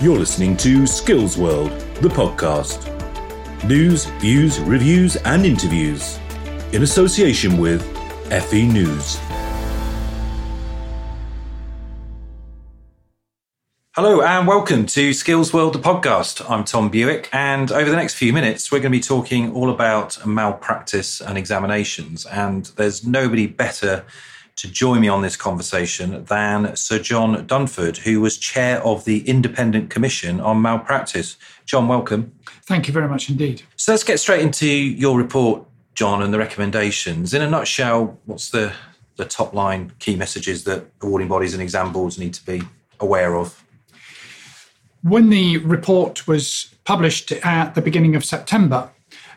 You're listening to Skills World, the podcast. News, views, reviews, and interviews in association with FE News. Hello and welcome to Skills World, the podcast. I'm Tom Bewick, and over the next few minutes, we're going to be talking all about malpractice and examinations. And there's nobody better to join me on this conversation than Sir John Dunford, who was chair of the Independent Commission on Malpractice. John, welcome. Thank you very much indeed. So let's get straight into your report, John, and the recommendations. In a nutshell, what's the, the top line key messages that awarding bodies and exam boards need to be aware of? When the report was published at the beginning of September,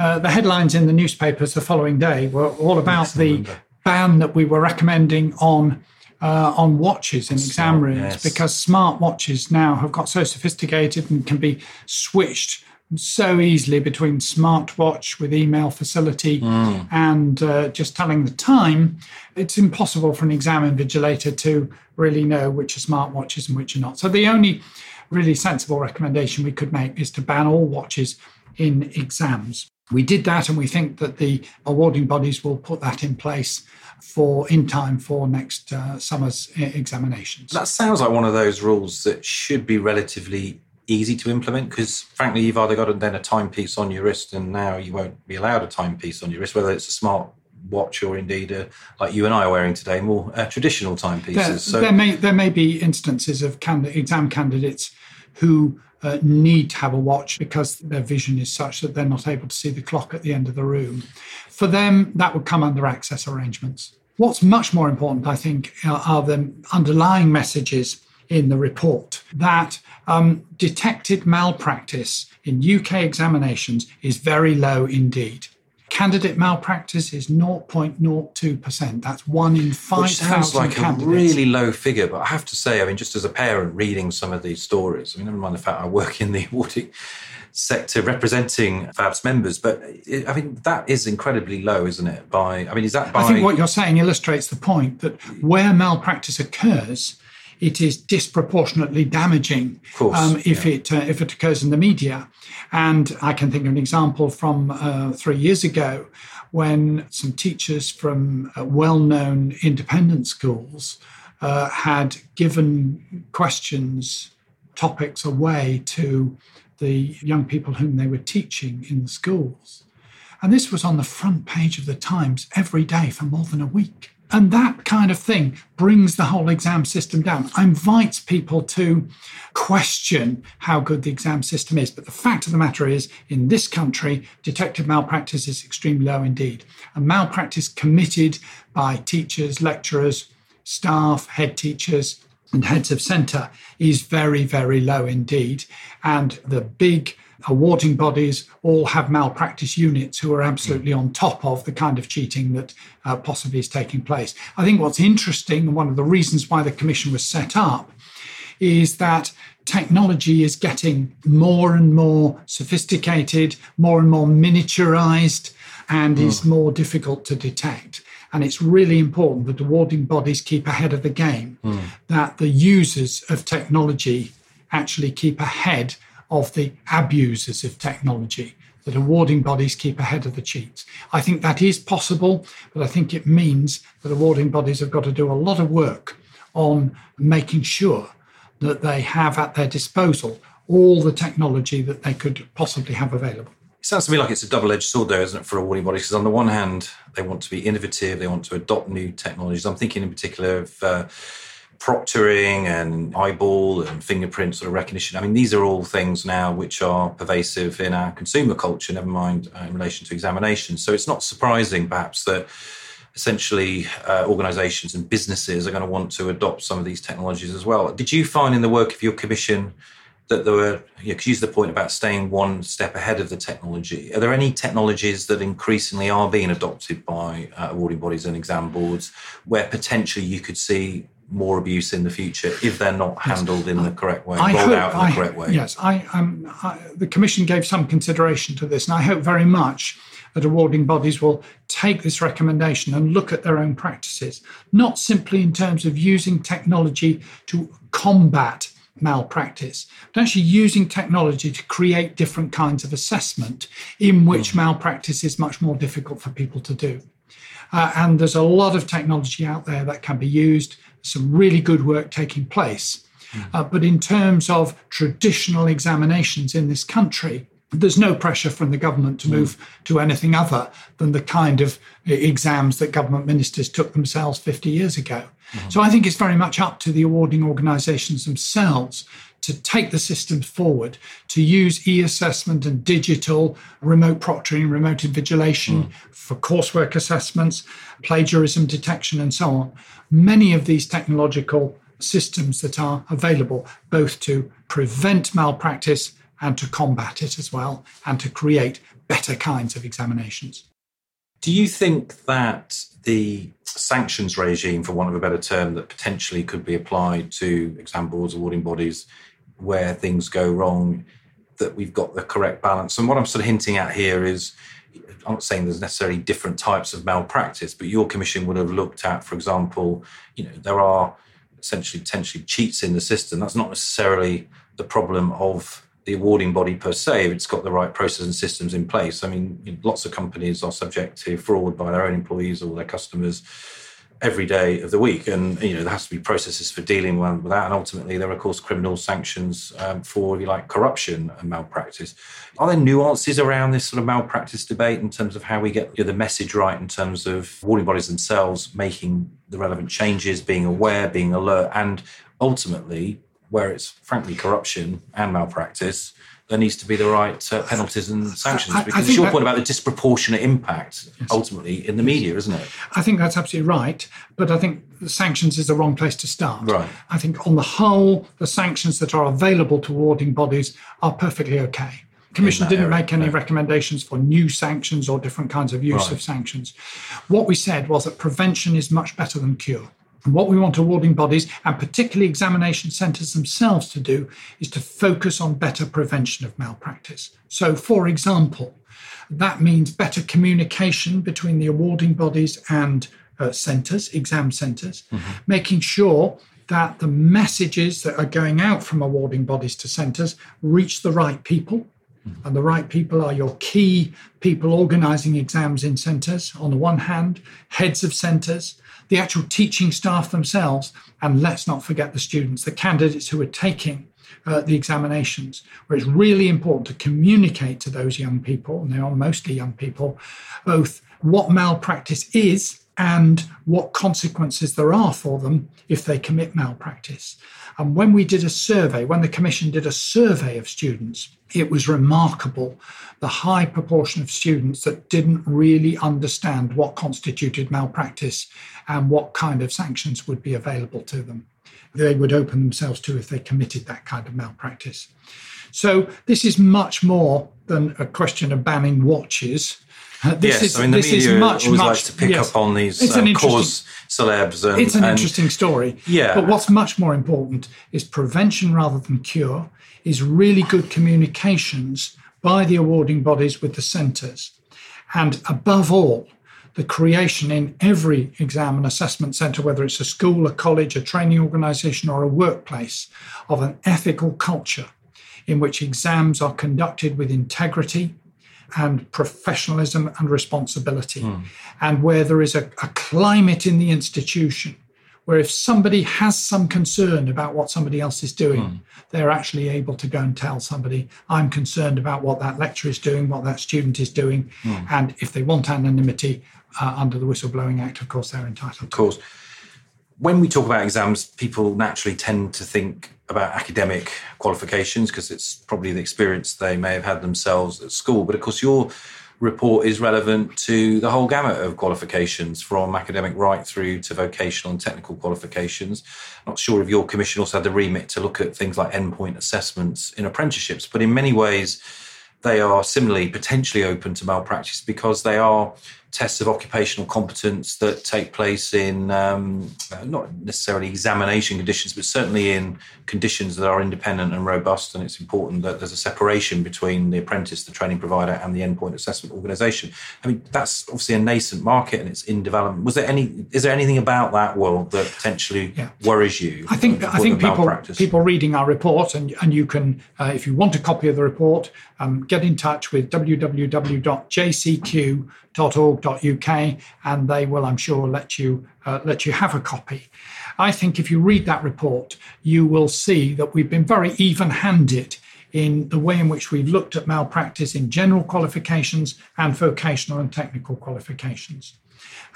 uh, the headlines in the newspapers the following day were all about the ban that we were recommending on uh, on watches in exam rooms yes. because smart watches now have got so sophisticated and can be switched so easily between smartwatch with email facility mm. and uh, just telling the time. It's impossible for an exam invigilator to really know which are smartwatches and which are not. So the only really sensible recommendation we could make is to ban all watches in exams. We did that, and we think that the awarding bodies will put that in place for in time for next uh, summer's examinations. That sounds like one of those rules that should be relatively easy to implement because, frankly, you've either got then a timepiece on your wrist, and now you won't be allowed a timepiece on your wrist, whether it's a smart watch or indeed a, like you and I are wearing today, more uh, traditional timepieces. There, so there may there may be instances of candid- exam candidates who uh, need to have a watch because their vision is such that they're not able to see the clock at the end of the room. For them, that would come under access arrangements. What's much more important, I think, are the underlying messages in the report that um, detected malpractice in UK examinations is very low indeed. Candidate malpractice is 0.02%. That's one in 5,000 Which sounds like candidates. a really low figure, but I have to say, I mean, just as a parent reading some of these stories, I mean, never mind the fact I work in the awarding sector representing FABS members, but I mean, that is incredibly low, isn't it? By, I mean, is that by. I think what you're saying illustrates the point that where malpractice occurs, it is disproportionately damaging um, if yeah. it uh, if it occurs in the media. And I can think of an example from uh, three years ago when some teachers from uh, well-known independent schools uh, had given questions, topics away to the young people whom they were teaching in the schools. And this was on the front page of the Times every day for more than a week. And that kind of thing brings the whole exam system down, I invites people to question how good the exam system is. But the fact of the matter is, in this country, detected malpractice is extremely low indeed. And malpractice committed by teachers, lecturers, staff, head teachers, and heads of centre is very, very low indeed. And the big awarding bodies all have malpractice units who are absolutely on top of the kind of cheating that uh, possibly is taking place. I think what's interesting, and one of the reasons why the commission was set up, is that technology is getting more and more sophisticated, more and more miniaturized, and mm. is more difficult to detect. And it's really important that awarding bodies keep ahead of the game, mm. that the users of technology actually keep ahead of the abusers of technology, that awarding bodies keep ahead of the cheats. I think that is possible, but I think it means that awarding bodies have got to do a lot of work on making sure that they have at their disposal all the technology that they could possibly have available. It sounds to me like it's a double edged sword, though, isn't it, for awarding bodies? Because on the one hand, they want to be innovative, they want to adopt new technologies. I'm thinking in particular of. Uh, proctoring and eyeball and fingerprint sort of recognition. I mean, these are all things now which are pervasive in our consumer culture, never mind uh, in relation to examinations. So it's not surprising, perhaps, that essentially uh, organizations and businesses are going to want to adopt some of these technologies as well. Did you find in the work of your commission that there were, you know, use the point about staying one step ahead of the technology. Are there any technologies that increasingly are being adopted by uh, awarding bodies and exam boards where potentially you could see more abuse in the future if they're not handled in the correct way, I rolled hope, out in the I, correct way. Yes, I, um, I, the Commission gave some consideration to this, and I hope very much that awarding bodies will take this recommendation and look at their own practices, not simply in terms of using technology to combat malpractice, but actually using technology to create different kinds of assessment in which mm. malpractice is much more difficult for people to do. Uh, and there's a lot of technology out there that can be used, some really good work taking place. Mm. Uh, but in terms of traditional examinations in this country, there's no pressure from the government to move mm. to anything other than the kind of exams that government ministers took themselves 50 years ago. Mm-hmm. So I think it's very much up to the awarding organisations themselves to take the systems forward, to use e assessment and digital, remote proctoring, remote invigilation mm. for coursework assessments, plagiarism detection, and so on. Many of these technological systems that are available, both to prevent malpractice and to combat it as well, and to create better kinds of examinations. Do you think that the sanctions regime, for want of a better term, that potentially could be applied to exam boards, awarding bodies, where things go wrong, that we've got the correct balance? And what I'm sort of hinting at here is I'm not saying there's necessarily different types of malpractice, but your commission would have looked at, for example, you know, there are essentially potentially cheats in the system. That's not necessarily the problem of the awarding body per se, if it's got the right process and systems in place. I mean, lots of companies are subject to fraud by their own employees or their customers every day of the week, and you know there has to be processes for dealing with that. And ultimately, there are of course criminal sanctions um, for, if you like, corruption and malpractice. Are there nuances around this sort of malpractice debate in terms of how we get you know, the message right in terms of warning bodies themselves making the relevant changes, being aware, being alert, and ultimately where it's frankly corruption and malpractice, there needs to be the right uh, penalties and sanctions. Because it's your that, point about the disproportionate impact yes. ultimately in the media, isn't it? I think that's absolutely right. But I think sanctions is the wrong place to start. Right. I think on the whole, the sanctions that are available to awarding bodies are perfectly okay. Commission didn't area, make any recommendations for new sanctions or different kinds of use right. of sanctions. What we said was that prevention is much better than cure. What we want awarding bodies and particularly examination centres themselves to do is to focus on better prevention of malpractice. So, for example, that means better communication between the awarding bodies and uh, centres, exam centres, mm-hmm. making sure that the messages that are going out from awarding bodies to centres reach the right people. And the right people are your key people organising exams in centres, on the one hand, heads of centres, the actual teaching staff themselves, and let's not forget the students, the candidates who are taking uh, the examinations, where it's really important to communicate to those young people, and they are mostly young people, both what malpractice is and what consequences there are for them if they commit malpractice. And when we did a survey, when the Commission did a survey of students, it was remarkable the high proportion of students that didn't really understand what constituted malpractice and what kind of sanctions would be available to them. They would open themselves to if they committed that kind of malpractice. So, this is much more than a question of banning watches this yes, is, I mean the media much, always much, likes to pick yes, up on these it's uh, cause celebs. And, it's an and, interesting story. Yeah. But what's much more important is prevention rather than cure. Is really good communications by the awarding bodies with the centres, and above all, the creation in every exam and assessment centre, whether it's a school, a college, a training organisation, or a workplace, of an ethical culture in which exams are conducted with integrity and professionalism and responsibility, mm. and where there is a, a climate in the institution where if somebody has some concern about what somebody else is doing, mm. they're actually able to go and tell somebody, I'm concerned about what that lecturer is doing, what that student is doing. Mm. And if they want anonymity uh, under the Whistleblowing Act, of course, they're entitled Of course. When we talk about exams, people naturally tend to think about academic qualifications because it's probably the experience they may have had themselves at school. But of course, your report is relevant to the whole gamut of qualifications from academic right through to vocational and technical qualifications. Not sure if your commission also had the remit to look at things like endpoint assessments in apprenticeships, but in many ways, they are similarly potentially open to malpractice because they are tests of occupational competence that take place in um, uh, not necessarily examination conditions, but certainly in conditions that are independent and robust. And it's important that there's a separation between the apprentice, the training provider, and the endpoint assessment organisation. I mean, that's obviously a nascent market and it's in development. Was there any? Is there anything about that world that potentially yeah. worries you? I think I think people people reading our report, and and you can, uh, if you want a copy of the report, um, get in touch with www.jcq www.uk, and they will, I'm sure, let you uh, let you have a copy. I think if you read that report, you will see that we've been very even-handed in the way in which we've looked at malpractice in general qualifications and vocational and technical qualifications.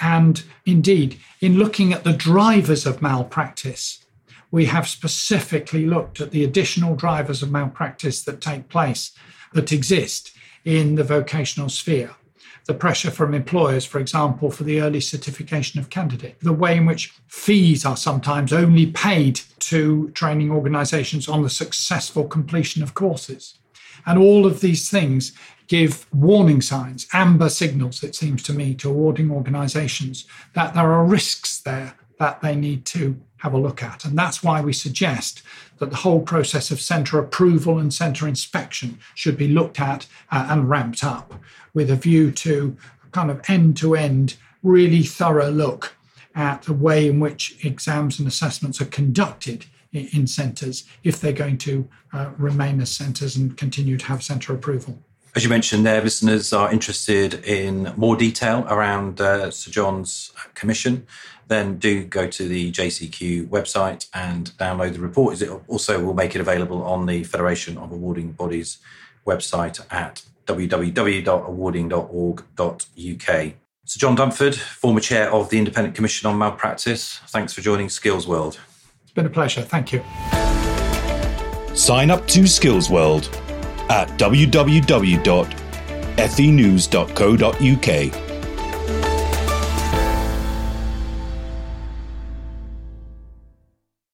And indeed, in looking at the drivers of malpractice, we have specifically looked at the additional drivers of malpractice that take place, that exist in the vocational sphere the pressure from employers, for example, for the early certification of candidate, the way in which fees are sometimes only paid to training organizations on the successful completion of courses. And all of these things give warning signs, amber signals, it seems to me, to awarding organizations that there are risks there that they need to have a look at. And that's why we suggest that the whole process of centre approval and centre inspection should be looked at uh, and ramped up with a view to a kind of end to end, really thorough look at the way in which exams and assessments are conducted in, in centres if they're going to uh, remain as centres and continue to have centre approval. As you mentioned there, listeners are interested in more detail around uh, Sir John's commission, then do go to the JCQ website and download the report. It also will make it available on the Federation of Awarding Bodies website at www.awarding.org.uk. Sir John Dunford, former chair of the Independent Commission on Malpractice, thanks for joining Skills World. It's been a pleasure. Thank you. Sign up to Skills World at www.fenews.co.uk